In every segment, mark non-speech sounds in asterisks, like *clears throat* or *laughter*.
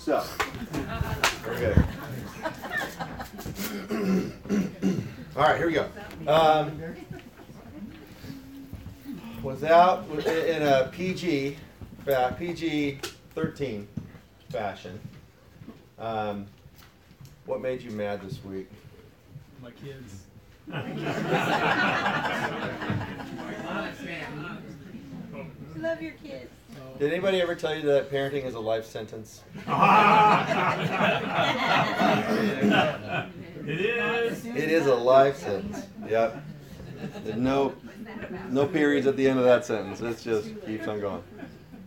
So, okay. All right, here we go. Um, without in a PG, PG 13 fashion. Um, what made you mad this week? My kids. *laughs* Love your kids. Did anybody ever tell you that parenting is a life sentence? *laughs* It is. It is a life sentence. Yep. There's no no periods at the end of that sentence. It just keeps on going.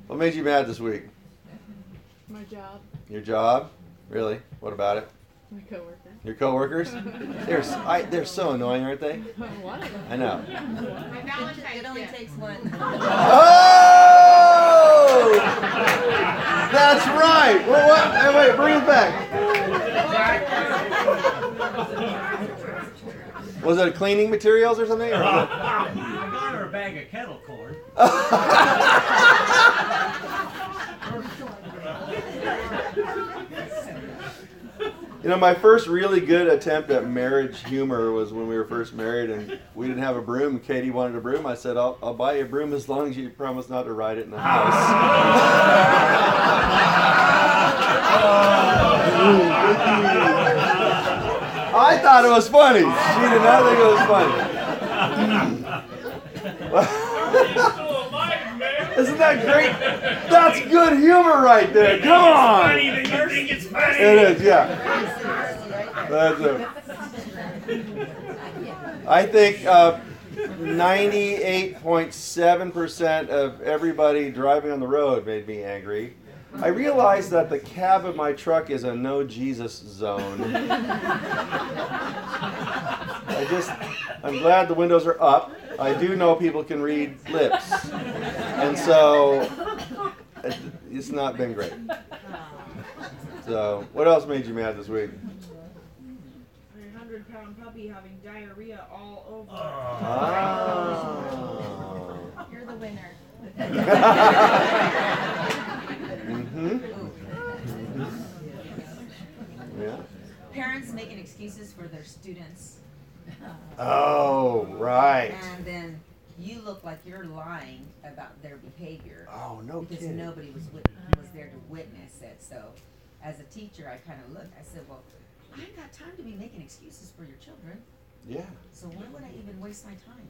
What made you mad this week? My job, Your job? Really? What about it? my coworker. Your coworkers? They're s- I, they're so annoying, aren't they? One of them. I know. It only takes one. Oh! That's right. Well, what? Hey, wait, bring it back. Was it cleaning materials or something? Or was *laughs* *laughs* I got her a bag of kettle corn. *laughs* You know, my first really good attempt at marriage humor was when we were first married and we didn't have a broom. Katie wanted a broom. I said, I'll, I'll buy you a broom as long as you promise not to ride it in the house. I thought it was funny. She did not think it was funny. *laughs* Isn't that great? That's good humor right there. Come on. It is, yeah. That's it. I think uh, 98.7% of everybody driving on the road made me angry. I realized that the cab of my truck is a no Jesus zone. I just, I'm glad the windows are up. I do know people can read lips. And so, it's not been great. So, what else made you mad this week? Your hundred pound puppy having diarrhea all over. Ah. You're the winner. mm-hmm. Yeah. parents making excuses for their students Oh, right. and then you look like you're lying about their behavior Oh, no because kidding. nobody was wit- was there to witness it so as a teacher i kind of looked i said well i ain't got time to be making excuses for your children Yeah, so why would i even waste my time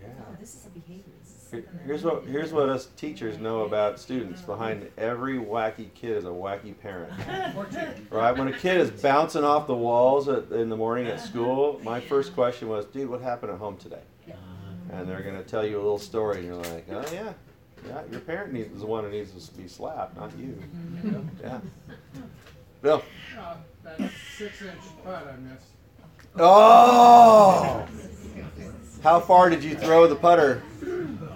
yeah. no this is a behavior this is Here- Here's what here's what us teachers know about students. Uh-huh. Behind every wacky kid is a wacky parent. *laughs* Right? When a kid is bouncing off the walls at, in the morning at uh-huh. school, my first question was, "Dude, what happened at home today?" And they're gonna tell you a little story, and you're like, "Oh yeah, yeah. Your parent needs, is the one who needs to be slapped, not you." Yeah. Bill. Uh, that six inch putt I missed. Oh. How far did you throw the putter?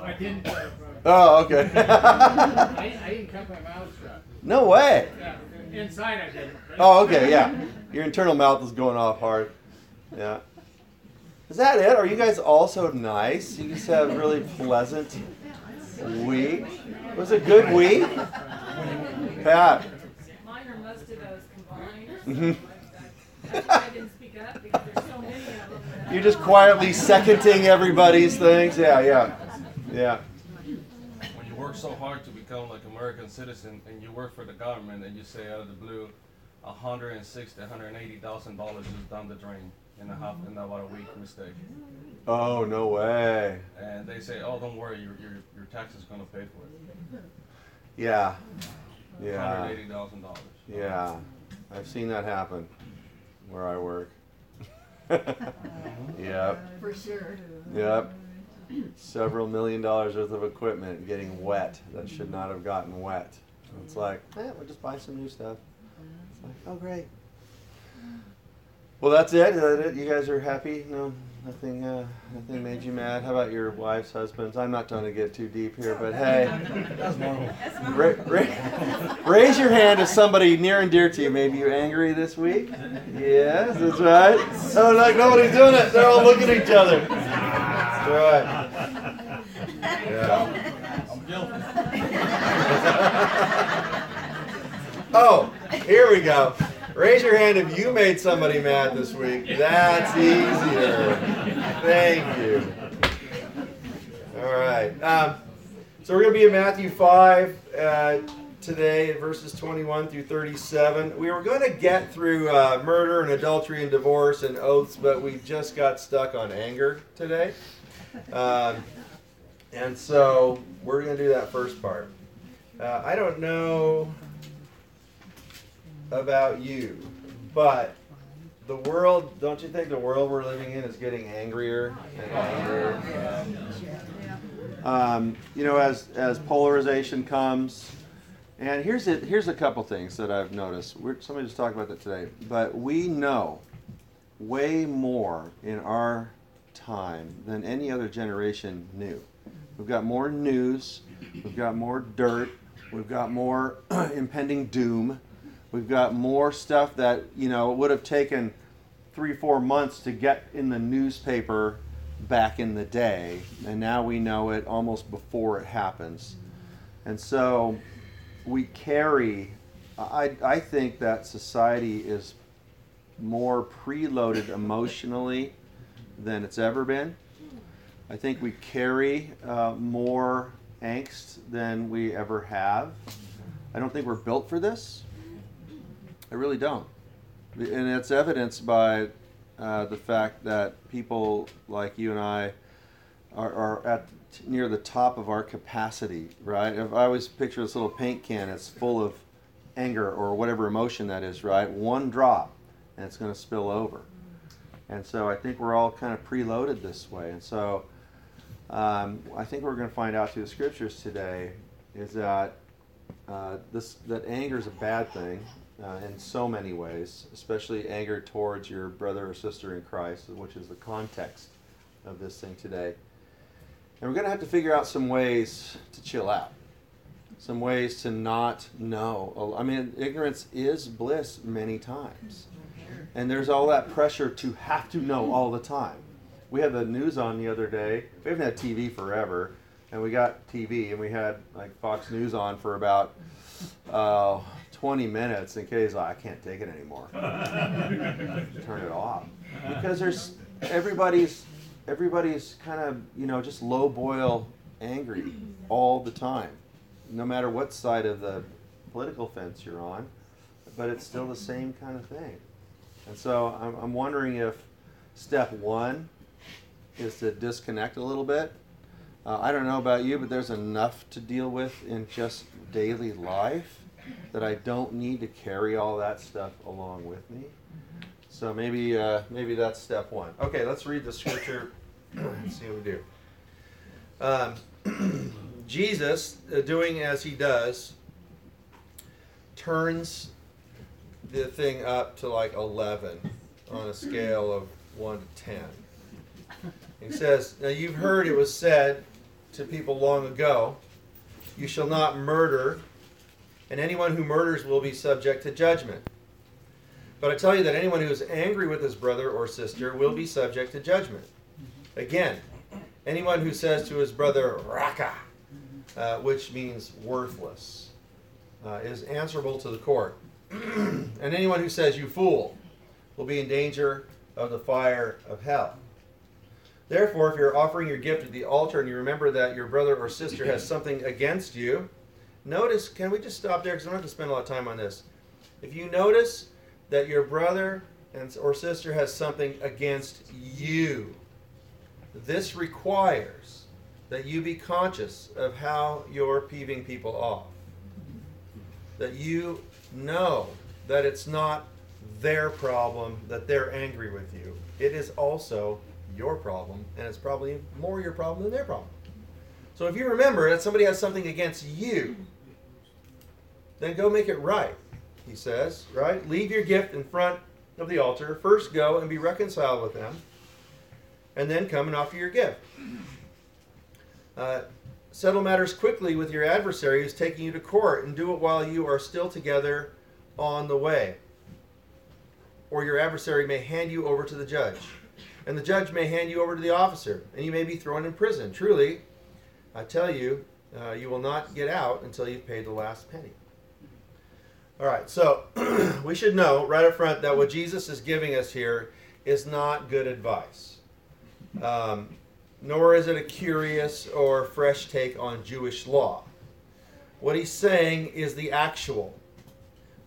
I didn't play it, Oh, okay. I, I didn't cut my mouth shut. no way. Yeah, inside I didn't. but- Oh, okay, yeah. Your internal mouth is going off hard. Yeah. Is that it? Are you guys all so nice? You just have really pleasant week. Was it a good week? Pat. Mine are most of those combined. Mhm. That's why I didn't speak up because there's so many of them. You're just quietly seconding everybody's things. Yeah, yeah, yeah. when you work so hard to become like American citizen and you work for the government and you say out of the blue, a hundred and sixty, hundred and eighty thousand dollars is down the drain in a half in about a week mistake. Oh no way. And they say, oh, don't worry, your your your tax is gonna pay for it. Yeah, Hundred yeah, eighty thousand dollars. yeah. I've seen that happen where I work. *laughs* yep. For sure. Yep. Several million dollars worth of equipment getting wet that should not have gotten wet. It's like, eh, we'll just buy some new stuff. It's like, oh great. Well, that's it. Is that it? You guys are happy? No, nothing. Uh, nothing made you mad. How about your wives, husbands? I'm not trying to get too deep here, but hey, ra- ra- raise your hand if somebody near and dear to you made you're angry this week. Yes, that's right. Oh, like nobody's doing it. They're all looking at each other. That's right. Yeah. I'm guilty. Oh, here we go. Raise your hand if you made somebody mad this week. That's easier. Thank you. All right. Um, so we're going to be in Matthew 5 uh, today, verses 21 through 37. We were going to get through uh, murder and adultery and divorce and oaths, but we just got stuck on anger today. Um, and so we're going to do that first part. Uh, I don't know about you, but the world, don't you think the world we're living in is getting angrier and angrier? Um, you know, as, as polarization comes, and here's a, here's a couple things that I've noticed. We're, somebody just talked about that today, but we know way more in our time than any other generation knew. We've got more news, we've got more dirt, we've got more *clears throat* impending doom, we've got more stuff that, you know, would have taken three, four months to get in the newspaper back in the day, and now we know it almost before it happens. And so we carry, I, I think that society is more preloaded emotionally than it's ever been. I think we carry uh, more angst than we ever have. I don't think we're built for this. I really don't. And it's evidenced by uh, the fact that people like you and I are, are at near the top of our capacity, right? If I always picture this little paint can, it's full of anger or whatever emotion that is, right? One drop, and it's going to spill over. And so I think we're all kind of preloaded this way. And so um, I think we're going to find out through the scriptures today is that uh, this that anger is a bad thing uh, in so many ways, especially anger towards your brother or sister in Christ, which is the context of this thing today. And we're going to have to figure out some ways to chill out, some ways to not know. I mean, ignorance is bliss many times. And there's all that pressure to have to know all the time. We had the news on the other day. We haven't had TV forever. And we got TV, and we had like Fox News on for about uh, 20 minutes in case I can't take it anymore. *laughs* Turn it off because there's everybody's everybody's kind of you know just low boil angry all the time, no matter what side of the political fence you're on, but it's still the same kind of thing. And so I'm, I'm wondering if step one is to disconnect a little bit. Uh, I don't know about you, but there's enough to deal with in just daily life that I don't need to carry all that stuff along with me. So maybe uh, maybe that's step one. Okay, let's read the scripture *coughs* and see what we do. Um, *clears throat* Jesus, uh, doing as he does, turns the thing up to like 11 on a scale of 1 to 10. He says, Now you've heard it was said to people long ago, You shall not murder, and anyone who murders will be subject to judgment. But I tell you that anyone who is angry with his brother or sister will be subject to judgment. Again, anyone who says to his brother, Raka, uh, which means worthless, uh, is answerable to the court. *clears throat* and anyone who says, You fool, will be in danger of the fire of hell. Therefore, if you're offering your gift at the altar and you remember that your brother or sister has something against you, notice, can we just stop there because I don't have to spend a lot of time on this. If you notice that your brother and, or sister has something against you, this requires that you be conscious of how you're peeving people off. That you know that it's not their problem that they're angry with you. It is also your problem, and it's probably more your problem than their problem. So if you remember that somebody has something against you, then go make it right, he says, right? Leave your gift in front of the altar. First go and be reconciled with them, and then come and offer your gift. Uh, settle matters quickly with your adversary who's taking you to court, and do it while you are still together on the way. Or your adversary may hand you over to the judge, and the judge may hand you over to the officer, and you may be thrown in prison. Truly, I tell you, uh, you will not get out until you've paid the last penny. All right, so *clears throat* we should know right up front that what Jesus is giving us here is not good advice. Um, nor is it a curious or fresh take on Jewish law. What he's saying is the actual,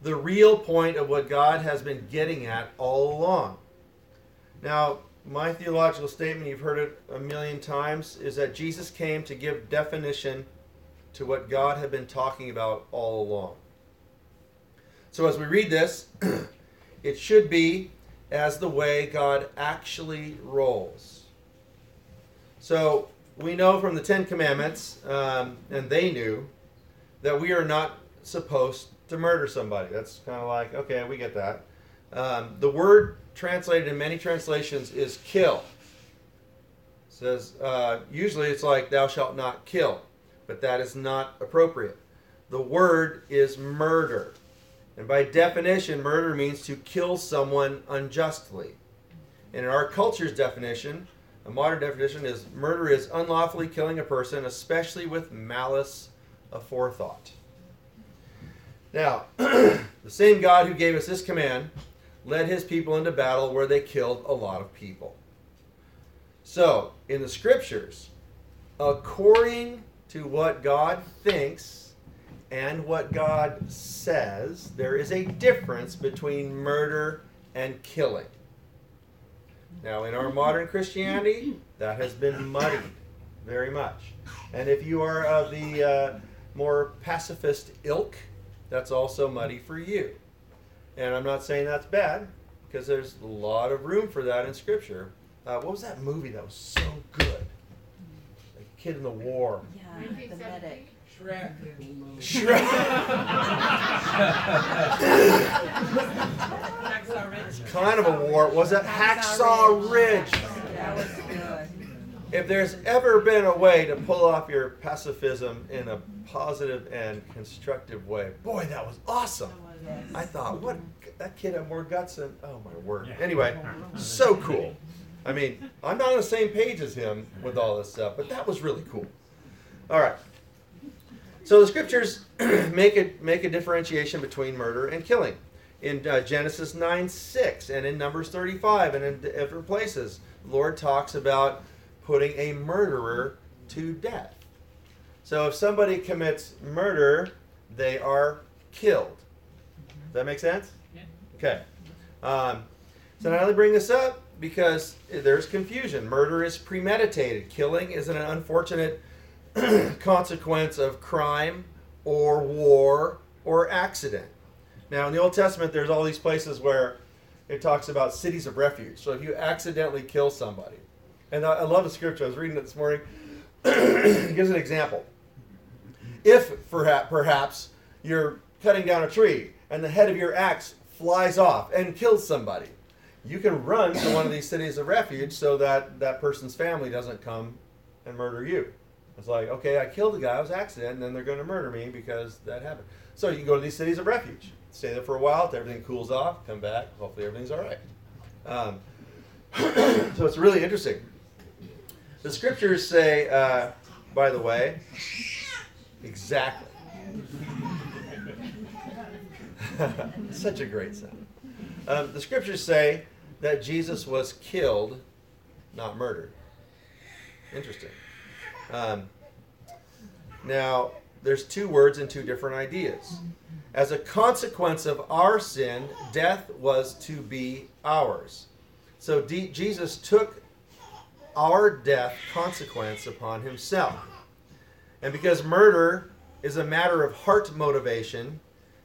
the real point of what God has been getting at all along. Now, my theological statement, you've heard it a million times, is that Jesus came to give definition to what God had been talking about all along. So as we read this, *clears throat* it should be as the way God actually rolls. So we know from the Ten Commandments, um, and they knew, that we are not supposed to murder somebody. That's kind of like, okay, we get that. Um, the word translated in many translations is kill. It says uh, usually it's like thou shalt not kill, but that is not appropriate. The word is murder. And by definition, murder means to kill someone unjustly. And in our culture's definition, a modern definition is murder is unlawfully killing a person, especially with malice aforethought. Now, *clears throat* the same God who gave us this command led his people into battle where they killed a lot of people. So, in the scriptures, according to what God thinks and what God says, there is a difference between murder and killing. Now, in our modern Christianity, that has been muddied very much. And if you are of the uh, more pacifist ilk, that's also muddy for you. And I'm not saying that's bad, because there's a lot of room for that in Scripture. Uh, what was that movie that was so good? The kid in the war. Yeah, the medic. Shrek. Shrek. Hacksaw kind of a war. Was it Hacksaw Ridge? That was good. If there's ever been a way to pull off your pacifism in a positive and constructive way, boy, that was awesome. I thought, what that kid had more guts than oh my word. Anyway, so cool. I mean, I'm not on the same page as him with all this stuff, but that was really cool. All right. So the scriptures *clears throat* make it make a differentiation between murder and killing. In uh, Genesis 9 6 and in Numbers 35 and in different places, the Lord talks about putting a murderer to death. So if somebody commits murder, they are killed. Does that make sense? Yeah. Okay. Um, so I only bring this up because there's confusion. Murder is premeditated. Killing is an unfortunate *clears throat* consequence of crime or war or accident. Now, in the Old Testament, there's all these places where it talks about cities of refuge. So if you accidentally kill somebody, and I, I love the scripture, I was reading it this morning, *clears throat* it gives an example. If perhaps, perhaps you're cutting down a tree and the head of your axe flies off and kills somebody, you can run to one of these cities of refuge so that that person's family doesn't come and murder you. It's like, okay, I killed a guy, it was an accident, and then they're going to murder me because that happened. So you can go to these cities of refuge, stay there for a while, everything cools off, come back, hopefully everything's all right. Um, *coughs* so it's really interesting. The scriptures say, uh, by the way, exactly. *laughs* Such a great sound. Um, the scriptures say that Jesus was killed, not murdered. Interesting. Um, now, there's two words and two different ideas. As a consequence of our sin, death was to be ours. So D- Jesus took our death consequence upon himself. And because murder is a matter of heart motivation,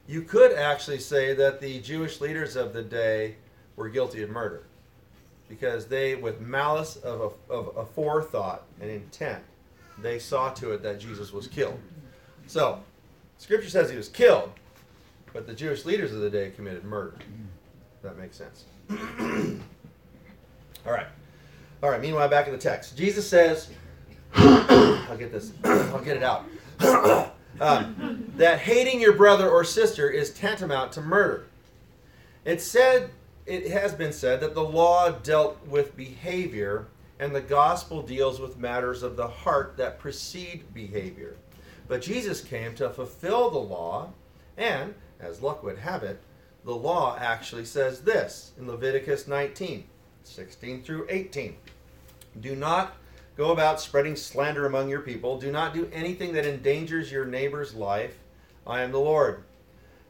you could actually say that the Jewish leaders of the day were guilty of murder. Because they, with malice of, a, of aforethought and intent, they saw to it that Jesus was killed. So, Scripture says he was killed, but the Jewish leaders of the day committed murder. That makes sense. *clears throat* All right. All right, meanwhile, back in the text. Jesus says, *coughs* I'll get this, *coughs* I'll get it out. um, *coughs* that hating your brother or sister is tantamount to murder. It said, it has been said that the law dealt with behavior and the gospel deals with matters of the heart that precede behavior. But Jesus came to fulfill the law and as luck would have it, the law actually says this in Leviticus 19 16 through 18. Do not go about spreading slander among your people. Do not do anything that endangers your neighbor's life. I am the Lord.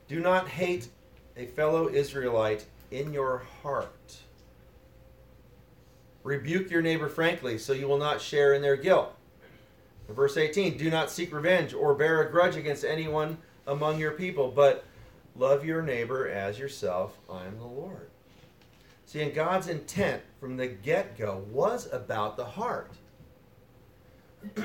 Do not hate a fellow Israelite in your heart. Rebuke your neighbor frankly, so you will not share in their guilt. Verse 18 Do not seek revenge or bear a grudge against anyone among your people, but love your neighbor as yourself. I am the Lord. See, and God's intent from the get go was about the heart. *clears throat*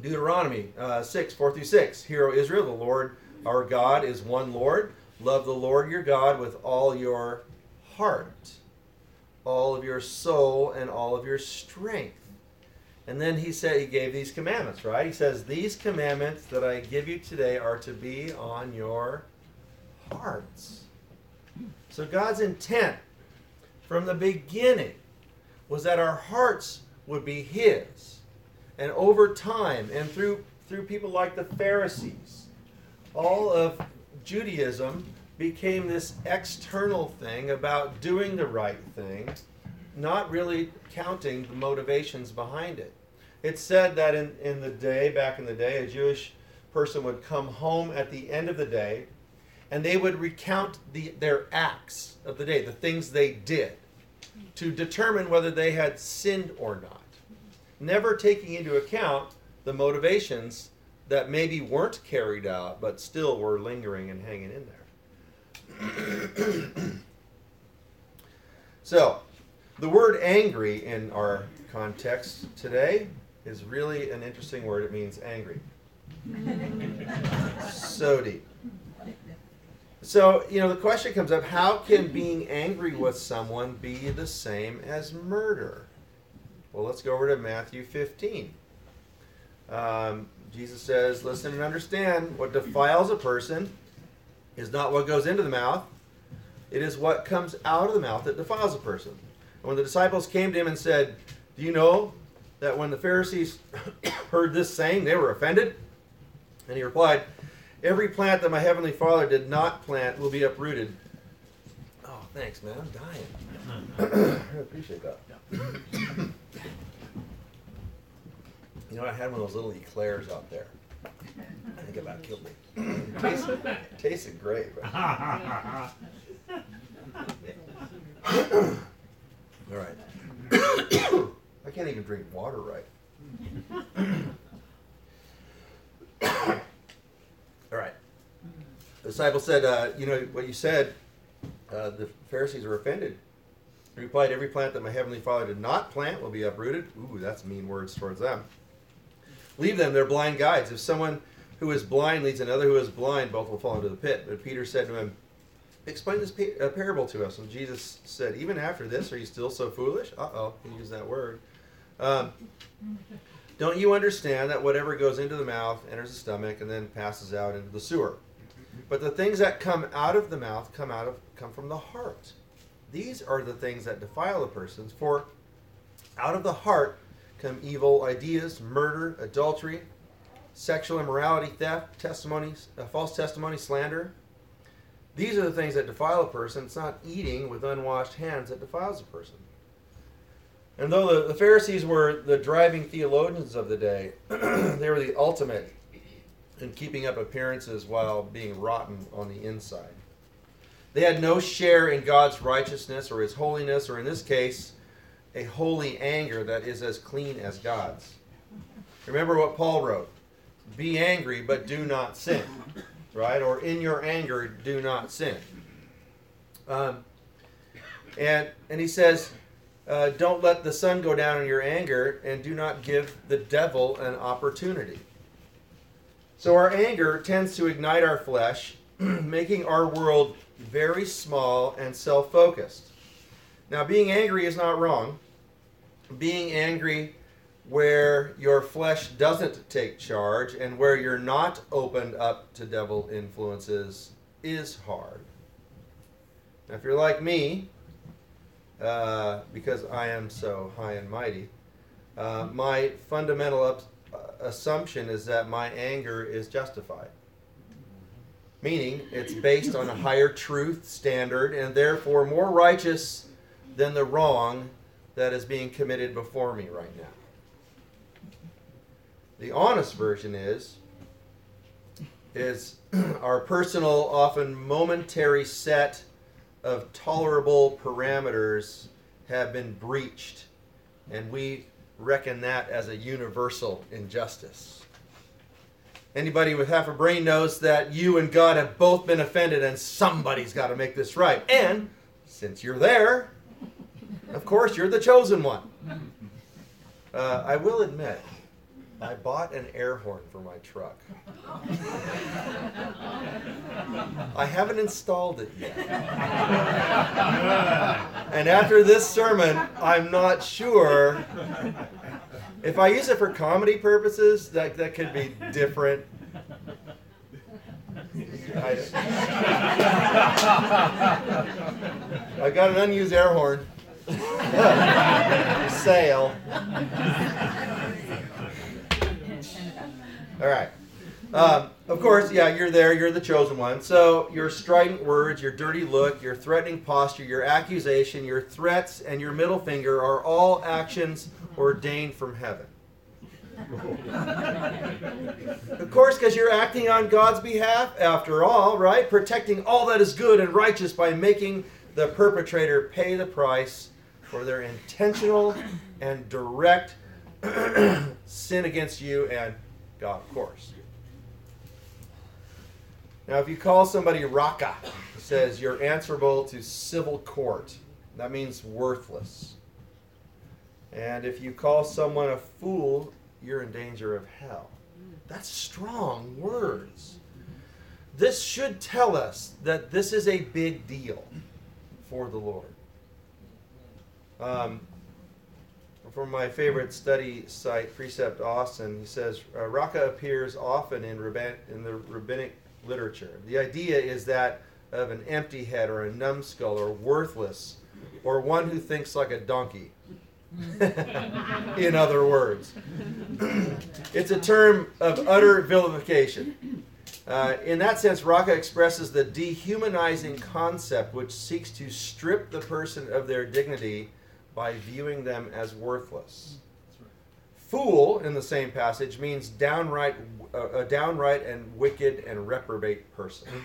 Deuteronomy uh, 6, 4 through 6. Hear, O Israel, the Lord our God is one Lord. Love the Lord your God with all your heart, all of your soul, and all of your strength. And then he said he gave these commandments, right? He says, These commandments that I give you today are to be on your hearts. So God's intent from the beginning was that our hearts would be his. And over time and through through people like the Pharisees, all of Judaism became this external thing about doing the right thing, not really counting the motivations behind it. It's said that in, in the day, back in the day, a Jewish person would come home at the end of the day and they would recount the, their acts of the day, the things they did, to determine whether they had sinned or not. Never taking into account the motivations that maybe weren't carried out but still were lingering and hanging in there. *coughs* so, the word angry in our context today is really an interesting word. It means angry. *laughs* so deep. So, you know, the question comes up how can being angry with someone be the same as murder? Well, let's go over to Matthew 15. Um, Jesus says, Listen and understand what defiles a person is not what goes into the mouth, it is what comes out of the mouth that defiles a person. And when the disciples came to him and said, Do you know that when the Pharisees *coughs* heard this saying, they were offended? And he replied, Every plant that my heavenly Father did not plant will be uprooted. Oh, thanks, man. I'm dying. *coughs* I appreciate that. *coughs* You know, I had one of those little eclairs out there. I think about killed me. tasted, tasted great. But... *coughs* All right. *coughs* I can't even drink water right. *coughs* All right. The disciple said, uh, You know, what you said, uh, the Pharisees were offended. He replied, Every plant that my heavenly Father did not plant will be uprooted. Ooh, that's mean words towards them. Leave them, they're blind guides. If someone who is blind leads another who is blind, both will fall into the pit. But Peter said to him, Explain this uh, parable to us. And Jesus said, Even after this, are you still so foolish? Uh oh, he used that word. Um, don't you understand that whatever goes into the mouth enters the stomach and then passes out into the sewer? But the things that come out of the mouth come out of come from the heart. These are the things that defile a person. For out of the heart come evil ideas, murder, adultery, sexual immorality, theft, testimonies, uh, false testimony, slander. These are the things that defile a person. It's not eating with unwashed hands that defiles a person. And though the, the Pharisees were the driving theologians of the day, *clears throat* they were the ultimate in keeping up appearances while being rotten on the inside. They had no share in God's righteousness or his holiness, or in this case, a holy anger that is as clean as God's. Remember what Paul wrote Be angry, but do not sin. Right? Or in your anger, do not sin. Um, and, and he says, uh, don't let the sun go down in your anger, and do not give the devil an opportunity. So, our anger tends to ignite our flesh, *clears throat* making our world very small and self focused. Now, being angry is not wrong. Being angry where your flesh doesn't take charge and where you're not opened up to devil influences is hard. Now, if you're like me, uh, because I am so high and mighty, uh, my fundamental up, uh, assumption is that my anger is justified. meaning it's based on a higher truth standard and therefore more righteous than the wrong that is being committed before me right now. The honest version is is *clears throat* our personal often momentary set of tolerable parameters have been breached and we reckon that as a universal injustice. Anybody with half a brain knows that you and God have both been offended and somebody's got to make this right. And since you're there, of course, you're the chosen one. Uh, I will admit, I bought an air horn for my truck. I haven't installed it yet. And after this sermon, I'm not sure if I use it for comedy purposes, that, that could be different. I, I got an unused air horn. *laughs* Sale. All right. Um, of course, yeah, you're there. You're the chosen one. So your strident words, your dirty look, your threatening posture, your accusation, your threats, and your middle finger are all actions ordained from heaven. *laughs* of course, because you're acting on God's behalf, after all, right? Protecting all that is good and righteous by making the perpetrator pay the price for their intentional and direct *clears throat* sin against you and God, of course. Now, if you call somebody raka, it says you're answerable to civil court. That means worthless. And if you call someone a fool, you're in danger of hell. That's strong words. This should tell us that this is a big deal for the Lord. Um, from my favorite study site, Precept Austin, he says uh, Raka appears often in, rabban- in the rabbinic literature. The idea is that of an empty head or a numbskull or worthless or one who thinks like a donkey. *laughs* in other words, *clears throat* it's a term of utter vilification. Uh, in that sense, Raka expresses the dehumanizing concept which seeks to strip the person of their dignity by viewing them as worthless. Fool, in the same passage, means downright a downright and wicked and reprobate person. *coughs*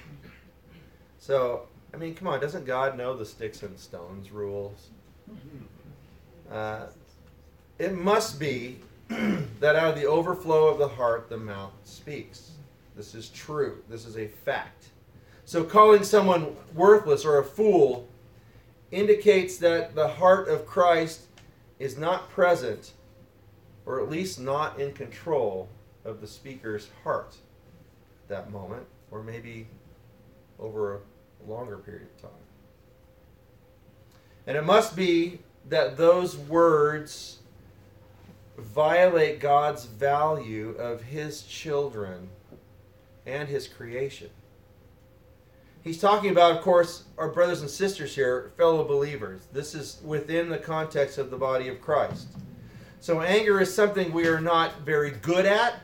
So, I mean, come on, doesn't God know the sticks and stones rules? Uh, it must be *coughs* that out of the overflow of the heart, the mouth speaks. This is true. This is a fact. So, calling someone worthless or a fool indicates that the heart of Christ is not present, or at least not in control of the speaker's heart that moment, or maybe over a longer period of time. And it must be that those words violate God's value of his children and his creation. He's talking about, of course, our brothers and sisters here, fellow believers. This is within the context of the body of Christ. So, anger is something we are not very good at,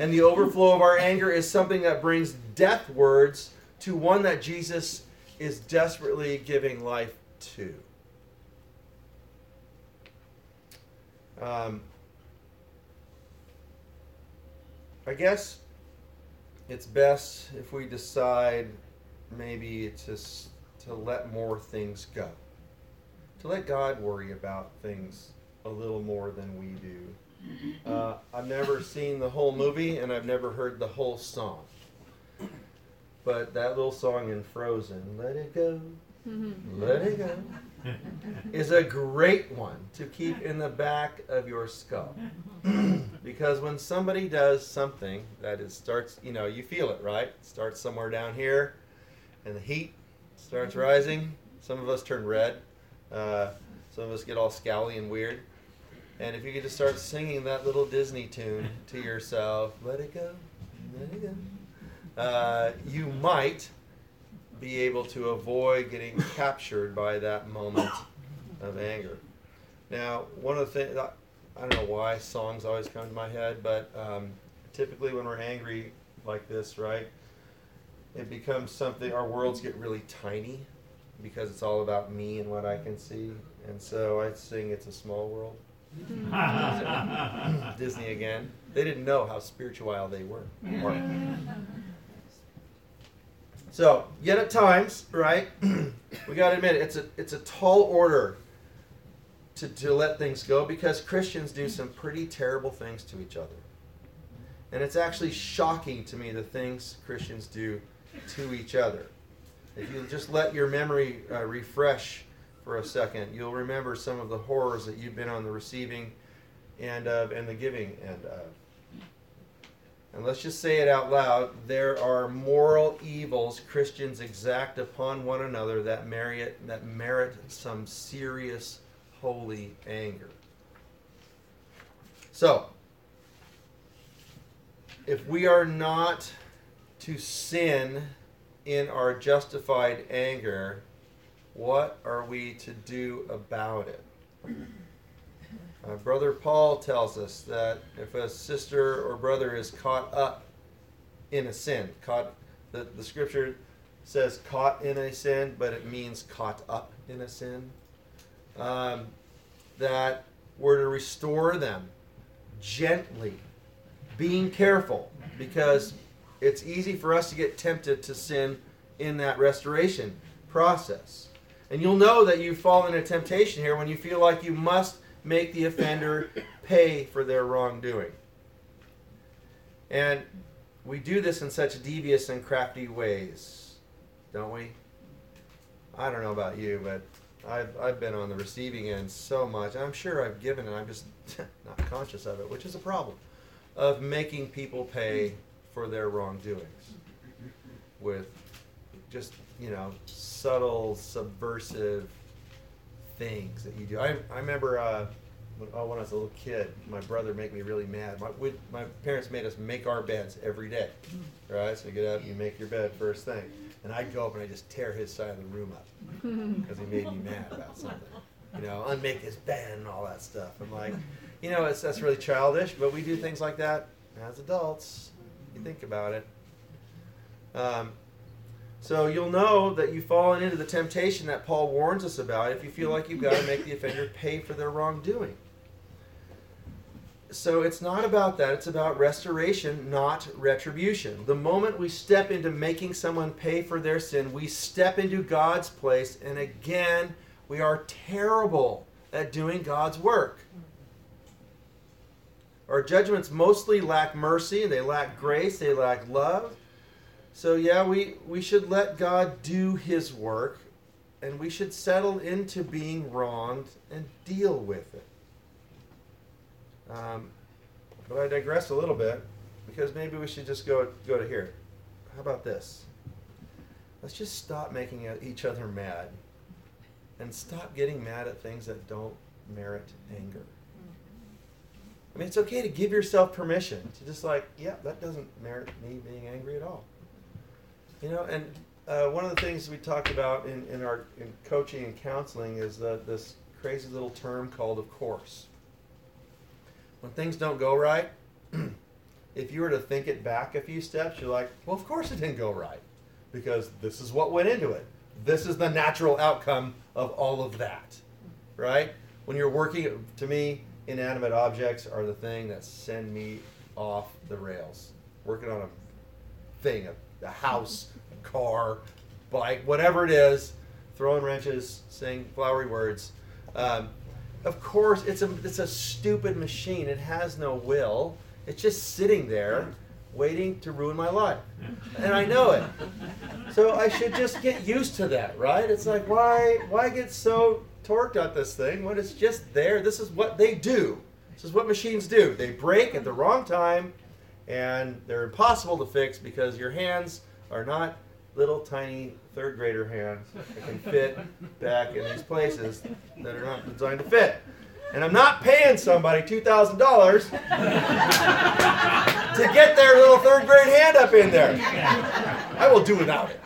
and the overflow of our anger is something that brings death words to one that Jesus is desperately giving life to. Um, I guess it's best if we decide maybe to to let more things go, to let God worry about things a little more than we do. Uh, I've never seen the whole movie, and I've never heard the whole song. But that little song in Frozen, "Let It Go, Let It Go," is a great one to keep in the back of your skull. *clears throat* because when somebody does something that is starts, you know, you feel it, right? It starts somewhere down here, and the heat starts rising. Some of us turn red. Uh, some of us get all scowly and weird. And if you could just start singing that little Disney tune to yourself, let it go, let it go, uh, you might be able to avoid getting captured by that moment of anger. Now, one of the things, I don't know why songs always come to my head, but um, typically when we're angry like this, right? It becomes something. Our worlds get really tiny because it's all about me and what I can see. And so I sing "It's a Small World." *laughs* Disney again. They didn't know how spiritual they were. So, yet at times, right, *clears throat* we got to admit it's a it's a tall order to, to let things go because Christians do some pretty terrible things to each other. And it's actually shocking to me the things Christians do to each other. If you just let your memory uh, refresh for a second, you'll remember some of the horrors that you've been on the receiving end of and the giving end of. And let's just say it out loud there are moral evils Christians exact upon one another that merit, that merit some serious holy anger. So, if we are not to sin in our justified anger, what are we to do about it? Uh, brother Paul tells us that if a sister or brother is caught up in a sin, caught the, the scripture says caught in a sin, but it means caught up in a sin. Um, that we're to restore them gently, being careful, because it's easy for us to get tempted to sin in that restoration process. And you'll know that you've fallen into temptation here when you feel like you must make the offender *coughs* pay for their wrongdoing. And we do this in such devious and crafty ways, don't we? I don't know about you, but I've, I've been on the receiving end so much. I'm sure I've given, and I'm just *laughs* not conscious of it, which is a problem, of making people pay for their wrongdoings with just, you know, subtle, subversive things that you do. I, I remember uh, when, oh, when I was a little kid, my brother made me really mad. My, we, my parents made us make our beds every day, right? So you get up, and you make your bed first thing. And I'd go up and I'd just tear his side of the room up *laughs* because he made me mad about something. You know, unmake his bed and all that stuff. I'm like, you know, it's, that's really childish, but we do things like that as adults. You think about it. Um, so you'll know that you've fallen into the temptation that Paul warns us about if you feel like you've got to make the offender pay for their wrongdoing. So it's not about that. It's about restoration, not retribution. The moment we step into making someone pay for their sin, we step into God's place, and again, we are terrible at doing God's work. Our judgments mostly lack mercy, they lack grace, they lack love. So, yeah, we, we should let God do His work, and we should settle into being wronged and deal with it. Um, but I digress a little bit because maybe we should just go go to here. How about this? Let's just stop making each other mad and stop getting mad at things that don't merit anger. I mean, it's okay to give yourself permission to just like, yeah, that doesn't merit me being angry at all. You know, and uh, one of the things we talked about in, in our in coaching and counseling is that this crazy little term called of course. When things don't go right, *clears throat* if you were to think it back a few steps, you're like, well, of course it didn't go right because this is what went into it. This is the natural outcome of all of that, right? When you're working, to me, inanimate objects are the thing that send me off the rails. Working on a thing, a, a house, a car, bike, whatever it is, throwing wrenches, saying flowery words. Um, of course, it's a it's a stupid machine. It has no will. It's just sitting there, waiting to ruin my life, and I know it. So I should just get used to that, right? It's like why why get so torqued at this thing when it's just there? This is what they do. This is what machines do. They break at the wrong time, and they're impossible to fix because your hands are not little tiny third grader hands that can fit back in these places that are not designed to fit. And I'm not paying somebody $2,000 to get their little third grade hand up in there. I will do without it.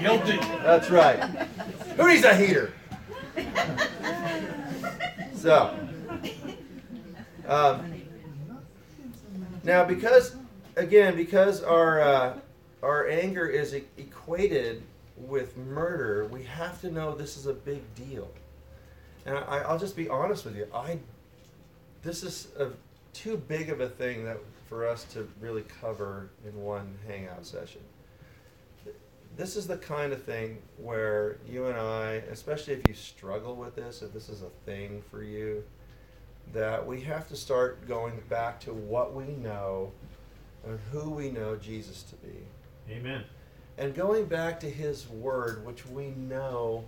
Guilty. That's right. Who needs a heater? *laughs* So, um, now because, again, because our uh, our anger is e- equated with murder, we have to know this is a big deal. And I, I'll just be honest with you. I, this is a, too big of a thing that for us to really cover in one hangout session. This is the kind of thing where you and I, especially if you struggle with this, if this is a thing for you, that we have to start going back to what we know and who we know Jesus to be. Amen. And going back to his word, which we know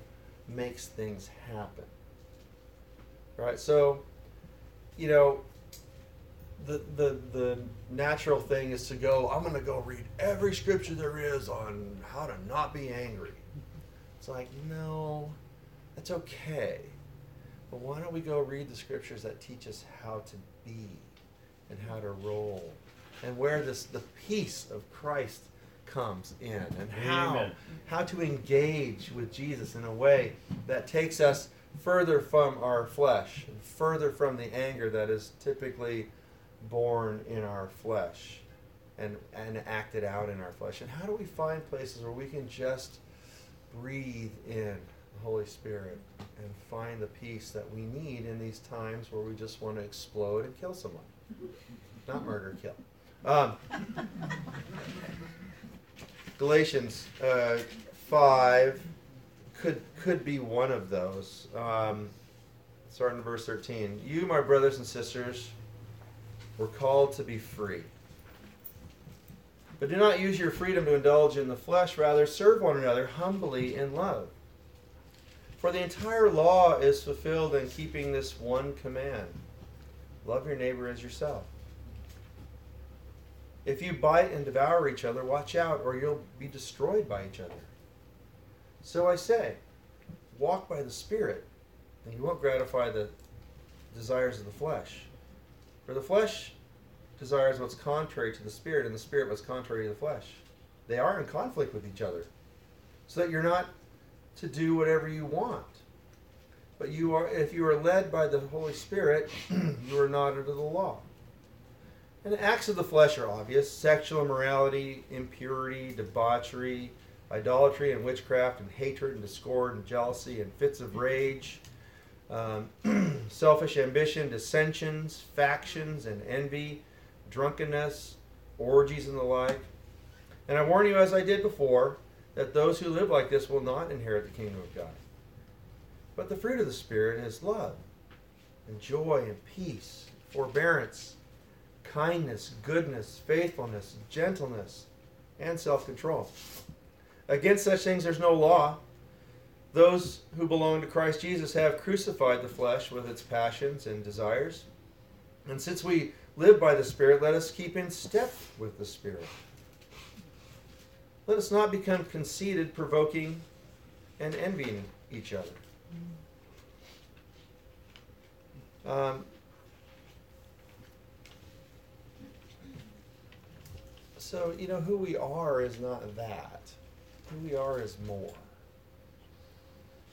makes things happen. Right? So, you know, the the the natural thing is to go, I'm gonna go read every scripture there is on how to not be angry. It's like, no, that's okay. But why don't we go read the scriptures that teach us how to be and how to roll and where this the peace of Christ comes in and how Amen. how to engage with Jesus in a way that takes us further from our flesh and further from the anger that is typically born in our flesh and and acted out in our flesh and how do we find places where we can just breathe in the Holy Spirit and find the peace that we need in these times where we just want to explode and kill someone not murder kill um, Galatians uh, five could could be one of those. Um, starting in verse thirteen. You, my brothers and sisters, were called to be free. But do not use your freedom to indulge in the flesh, rather serve one another humbly in love. For the entire law is fulfilled in keeping this one command love your neighbor as yourself. If you bite and devour each other, watch out, or you'll be destroyed by each other. So I say, walk by the Spirit, and you won't gratify the desires of the flesh. For the flesh desires what's contrary to the Spirit, and the Spirit what's contrary to the flesh. They are in conflict with each other, so that you're not to do whatever you want. But you are, if you are led by the Holy Spirit, *clears throat* you are not under the law. And the acts of the flesh are obvious sexual immorality, impurity, debauchery, idolatry, and witchcraft, and hatred, and discord, and jealousy, and fits of rage, um, *clears throat* selfish ambition, dissensions, factions, and envy, drunkenness, orgies, and the like. And I warn you, as I did before, that those who live like this will not inherit the kingdom of God. But the fruit of the Spirit is love, and joy, and peace, forbearance kindness, goodness, faithfulness, gentleness, and self control. Against such things there's no law. Those who belong to Christ Jesus have crucified the flesh with its passions and desires. And since we live by the Spirit, let us keep in step with the Spirit. Let us not become conceited, provoking, and envying each other. Um, so you know who we are is not that who we are is more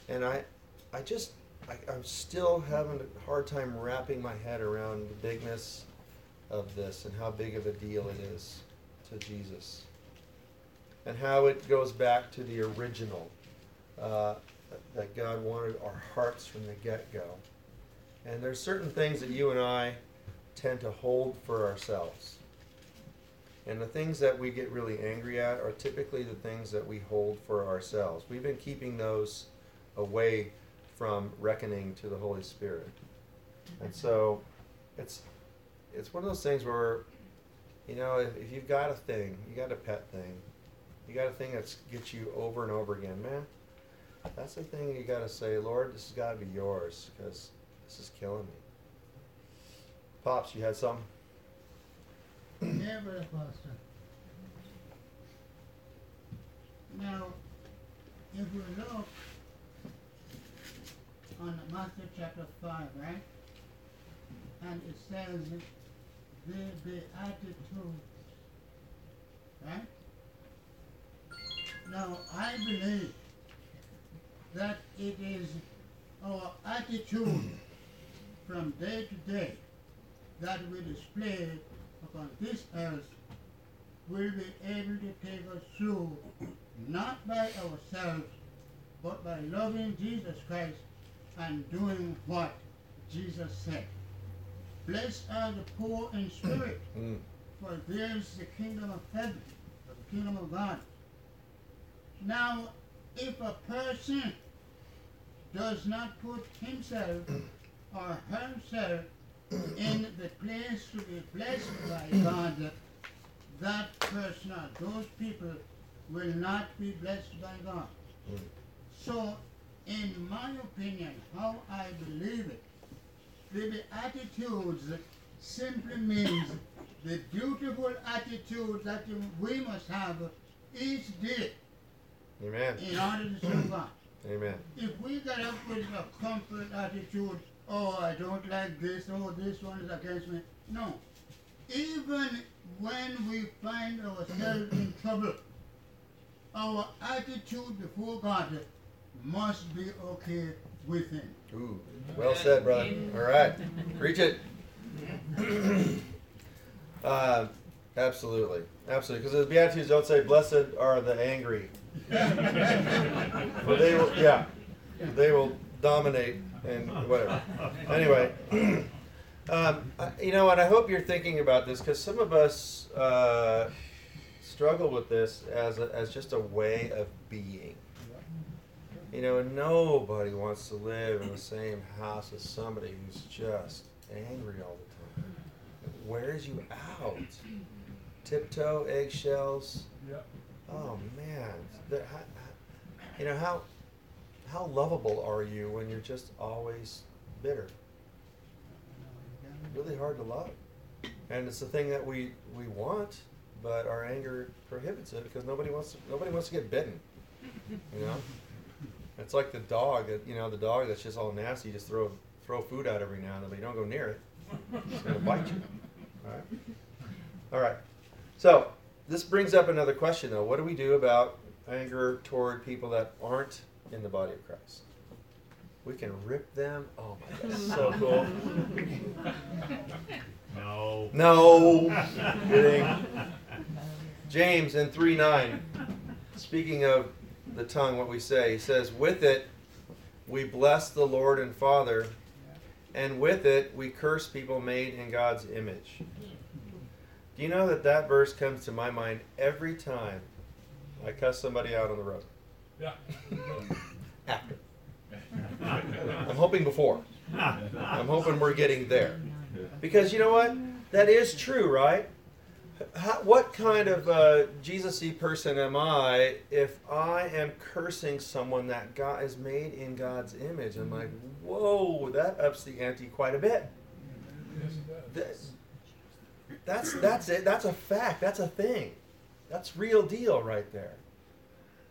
and i i just I, i'm still having a hard time wrapping my head around the bigness of this and how big of a deal it is to jesus. And how it goes back to the original uh, that god wanted our hearts from the get-go. And there's certain things that you and i tend to hold for ourselves. And the things that we get really angry at are typically the things that we hold for ourselves. We've been keeping those away from reckoning to the Holy Spirit. And so it's it's one of those things where you know, if, if you've got a thing, you got a pet thing, you got a thing that gets you over and over again, man, that's the thing you got to say, Lord, this has got to be yours because this is killing me. Pops, you had something? Yeah, Brother Foster. Now, if we look on Matthew chapter 5, right? And it says, the beatitude, right? Now, I believe that it is our attitude from day to day that we display upon this earth will be able to take us through not by ourselves, but by loving Jesus Christ and doing what Jesus said. Blessed are the poor in spirit, *clears throat* Mm. for theirs is the kingdom of heaven, the kingdom of God. Now, if a person does not put himself *clears throat* or herself in the place to be blessed by God, that person or those people will not be blessed by God. Mm. So, in my opinion, how I believe it, the Beatitudes simply means the beautiful attitude that we must have each day Amen. in order to God. *clears throat* Amen. If we get up with a comfort attitude, oh, I don't like this, oh, this one is against me. No. Even when we find ourselves in trouble, our attitude before God must be okay with Him. Ooh, well said, brother. All right, reach it. *clears throat* uh, absolutely, absolutely. Because the Beatitudes don't say, "Blessed are the angry," for they will, yeah, they will dominate and whatever. Anyway, *clears throat* um, you know, and I hope you're thinking about this because some of us uh, struggle with this as a, as just a way of being. You know, nobody wants to live in the same house as somebody who's just angry all the time. It wears you out. Tiptoe, eggshells. Yep. Oh man, The- how- how- you know how how lovable are you when you're just always bitter? Really hard to love, and it's the thing that we we want, but our anger prohibits it because nobody wants to, nobody wants to get bitten. You know. It's like the dog, that- you know, the dog that's just all nasty. You just throw throw food out every now and then, but you don't go near it. It's gonna bite you. All right. All right. So this brings up another question, though. What do we do about anger toward people that aren't in the body of Christ? We can rip them. Oh my God, *laughs* so cool. No. No, kidding. James in three nine. Speaking of the tongue, what we say, he says, "With it we bless the Lord and Father, and with it we curse people made in God's image." Do you know that that verse comes to my mind every time I cuss somebody out on the road? Yeah. *laughs* After. I'm hoping before. I'm hoping we're getting there. Because you know what? That is true, right? How, what kind of uh, Jesus-y person am I if I am cursing someone that God is made in God's image? I'm like, whoa, that ups the ante quite a bit. That- that's that's it. That's a fact. That's a thing. That's real deal right there.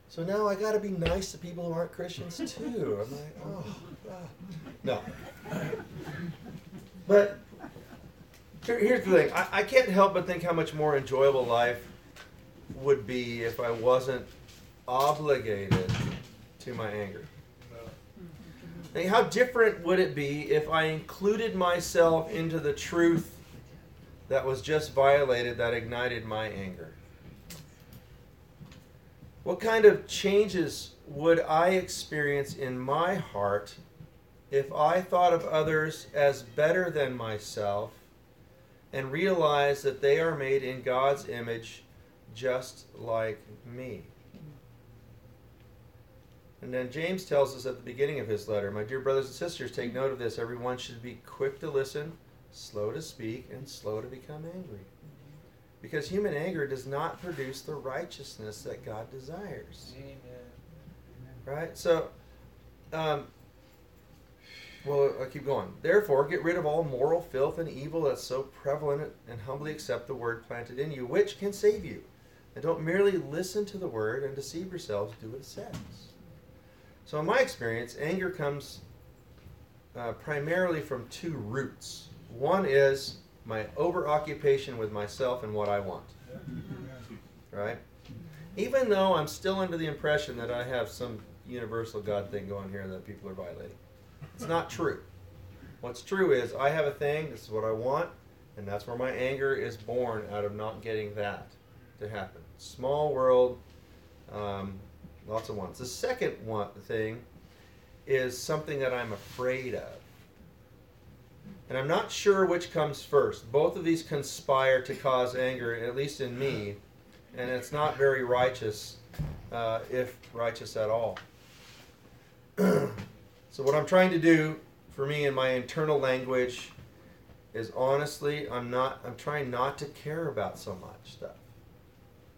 So now I got to be nice to people who aren't Christians too. I'm like, oh, ah. no. But here- here's the thing I, I can't help but think how much more enjoyable life would be if I wasn't obligated to my anger. Like, how different would it be if I included myself into the truth that was just violated that ignited my anger? What kind of changes would I experience in my heart if I thought of others as better than myself and realize that they are made in God's image just like me? And then James tells us at the beginning of his letter, My dear brothers and sisters, take note of this. Everyone should be quick to listen, slow to speak, and slow to become angry. Because human anger does not produce the righteousness that God desires. Right? So, um, well, I'll keep going. Therefore, get rid of all moral filth and evil that's so prevalent and humbly accept the word planted in you, which can save you. And don't merely listen to the word and deceive yourselves, do what it says. So, in my experience, anger comes uh, primarily from two roots. One is my overoccupation with myself and what I want. Right? Even though I'm still under the impression that I have some universal God thing going here that people are violating. It's not true. What's true is I have a thing, this is what I want, and that's where my anger is born out of not getting that to happen. Small world, Um, lots of wants. The second one thing is something that I'm afraid of. And I'm not sure which comes first. Both of these conspire to cause anger, at least in me, and it's not very righteous, uh, if righteous at all. *clears throat* so, what I'm trying to do for me in my internal language is honestly, I'm not, I'm trying not to care about so much stuff.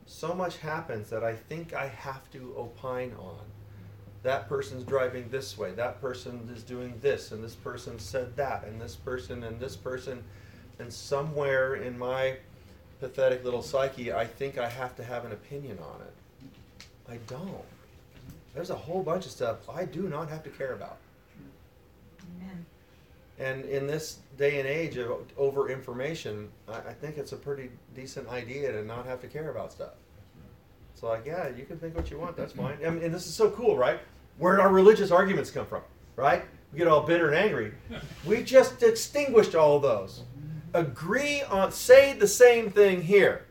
So much happens that I think I have to opine on that person's driving this way, that person is doing this, and this person said that, and this person, and this person, and somewhere in my pathetic little psyche, I think I have to have an opinion on it. I don't. There's a whole bunch of stuff I do not have to care about. And in this day and age of over information, I, I think it's a pretty decent idea to not have to care about stuff. It's like, yeah, you can think what you want, that's fine. I mean, and this is so cool, right? Where did our religious arguments come from, right? We get all bitter and angry. We just extinguished all those. Agree on, say the same thing here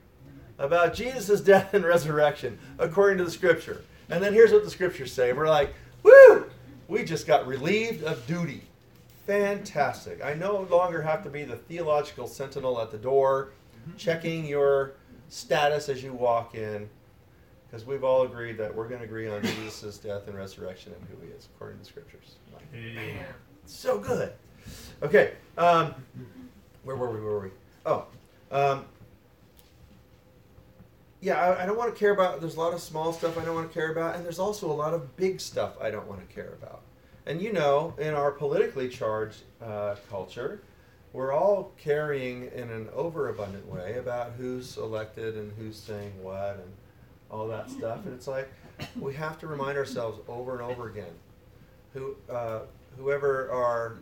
about Jesus' death and resurrection according to the scripture. And then here's what the scriptures say. We're like, woo! We just got relieved of duty. Fantastic. I no longer have to be the theological sentinel at the door, checking your status as you walk in, because we've all agreed that we're going to agree on Jesus' death and resurrection and who he is, according to the scriptures. Like, man, so good. Okay, um, where were we? Where were we? Oh, um, yeah, I, I don't want to care about. There's a lot of small stuff I don't want to care about, and there's also a lot of big stuff I don't want to care about. And you know, in our politically charged uh, culture, we're all carrying in an overabundant way about who's elected and who's saying what and all that stuff. And it's like we have to remind ourselves over and over again, who, uh, whoever our,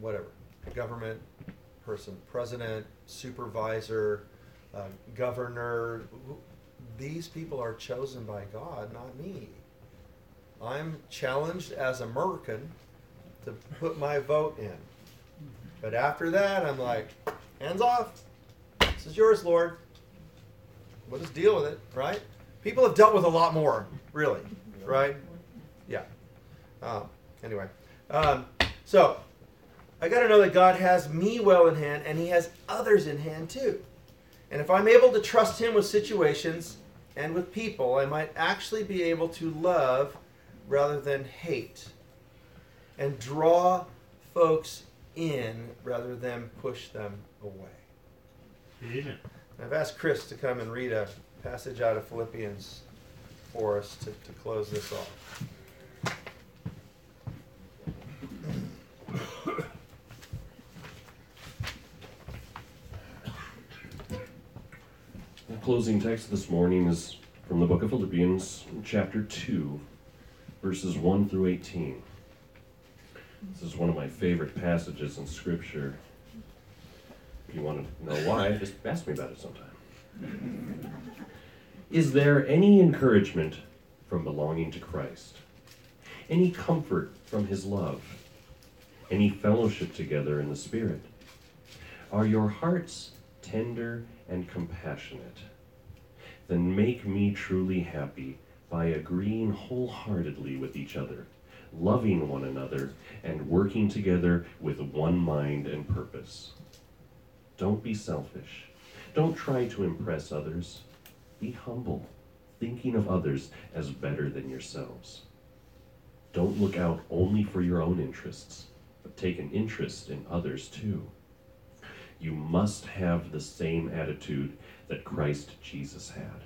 whatever, government person, president, supervisor, uh, governor, these people are chosen by God, not me. I'm challenged as American to put my vote in. But after that, I'm like, hands off. This is yours, Lord. We'll just deal with it, right? People have dealt with a lot more, really, right? Yeah. Um, anyway, um, so I got to know that God has me well in hand, and He has others in hand too. And if I'm able to trust Him with situations and with people, I might actually be able to love rather than hate, and draw folks in rather than push them away. Amen. I've asked Chris to come and read a passage out of Philippians for us to, to close this off. The closing text this morning is from the book of Philippians, chapter 2, verses 1 through 18. This is one of my favorite passages in Scripture. If you want to know why, just ask me about it sometime. Is there any encouragement from belonging to Christ? Any comfort from his love? Any fellowship together in the Spirit? Are your hearts tender and compassionate? Then make me truly happy by agreeing wholeheartedly with each other, loving one another, and working together with one mind and purpose. Don't be selfish. Don't try to impress others. Be humble, thinking of others as better than yourselves. Don't look out only for your own interests, but take an interest in others too. You must have the same attitude that Christ Jesus had.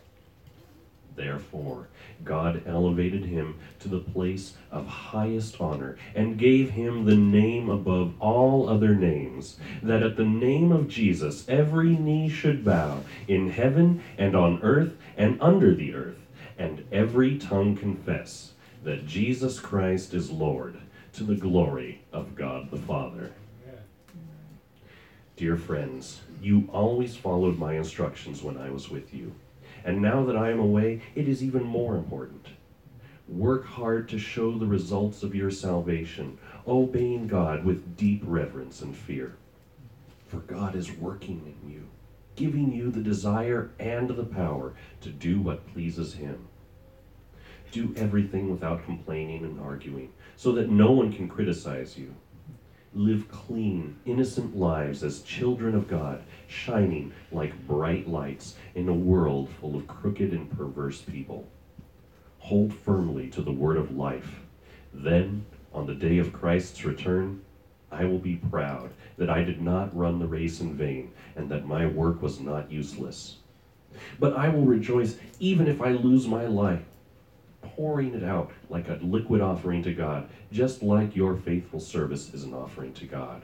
Therefore, God elevated him to the place of highest honor and gave him the name above all other names, that at the name of Jesus every knee should bow in heaven and on earth and under the earth, and every tongue confess that Jesus Christ is Lord to the glory of God the Father. Dear friends, you always followed my instructions when I was with you. And now that I am away, it is even more important. Work hard to show the results of your salvation, obeying God with deep reverence and fear. For God is working in you, giving you the desire and the power to do what pleases Him. Do everything without complaining and arguing, so that no one can criticize you. Live clean, innocent lives as children of God, shining like bright lights in a world full of crooked and perverse people. Hold firmly to the word of life. Then, on the day of Christ's return, I will be proud that I did not run the race in vain and that my work was not useless. But I will rejoice even if I lose my life, pouring it out like a liquid offering to God, just like your faithful service is an offering to God.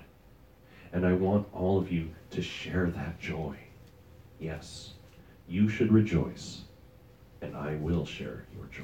And I want all of you to share that joy. Yes, you should rejoice, and I will share your joy.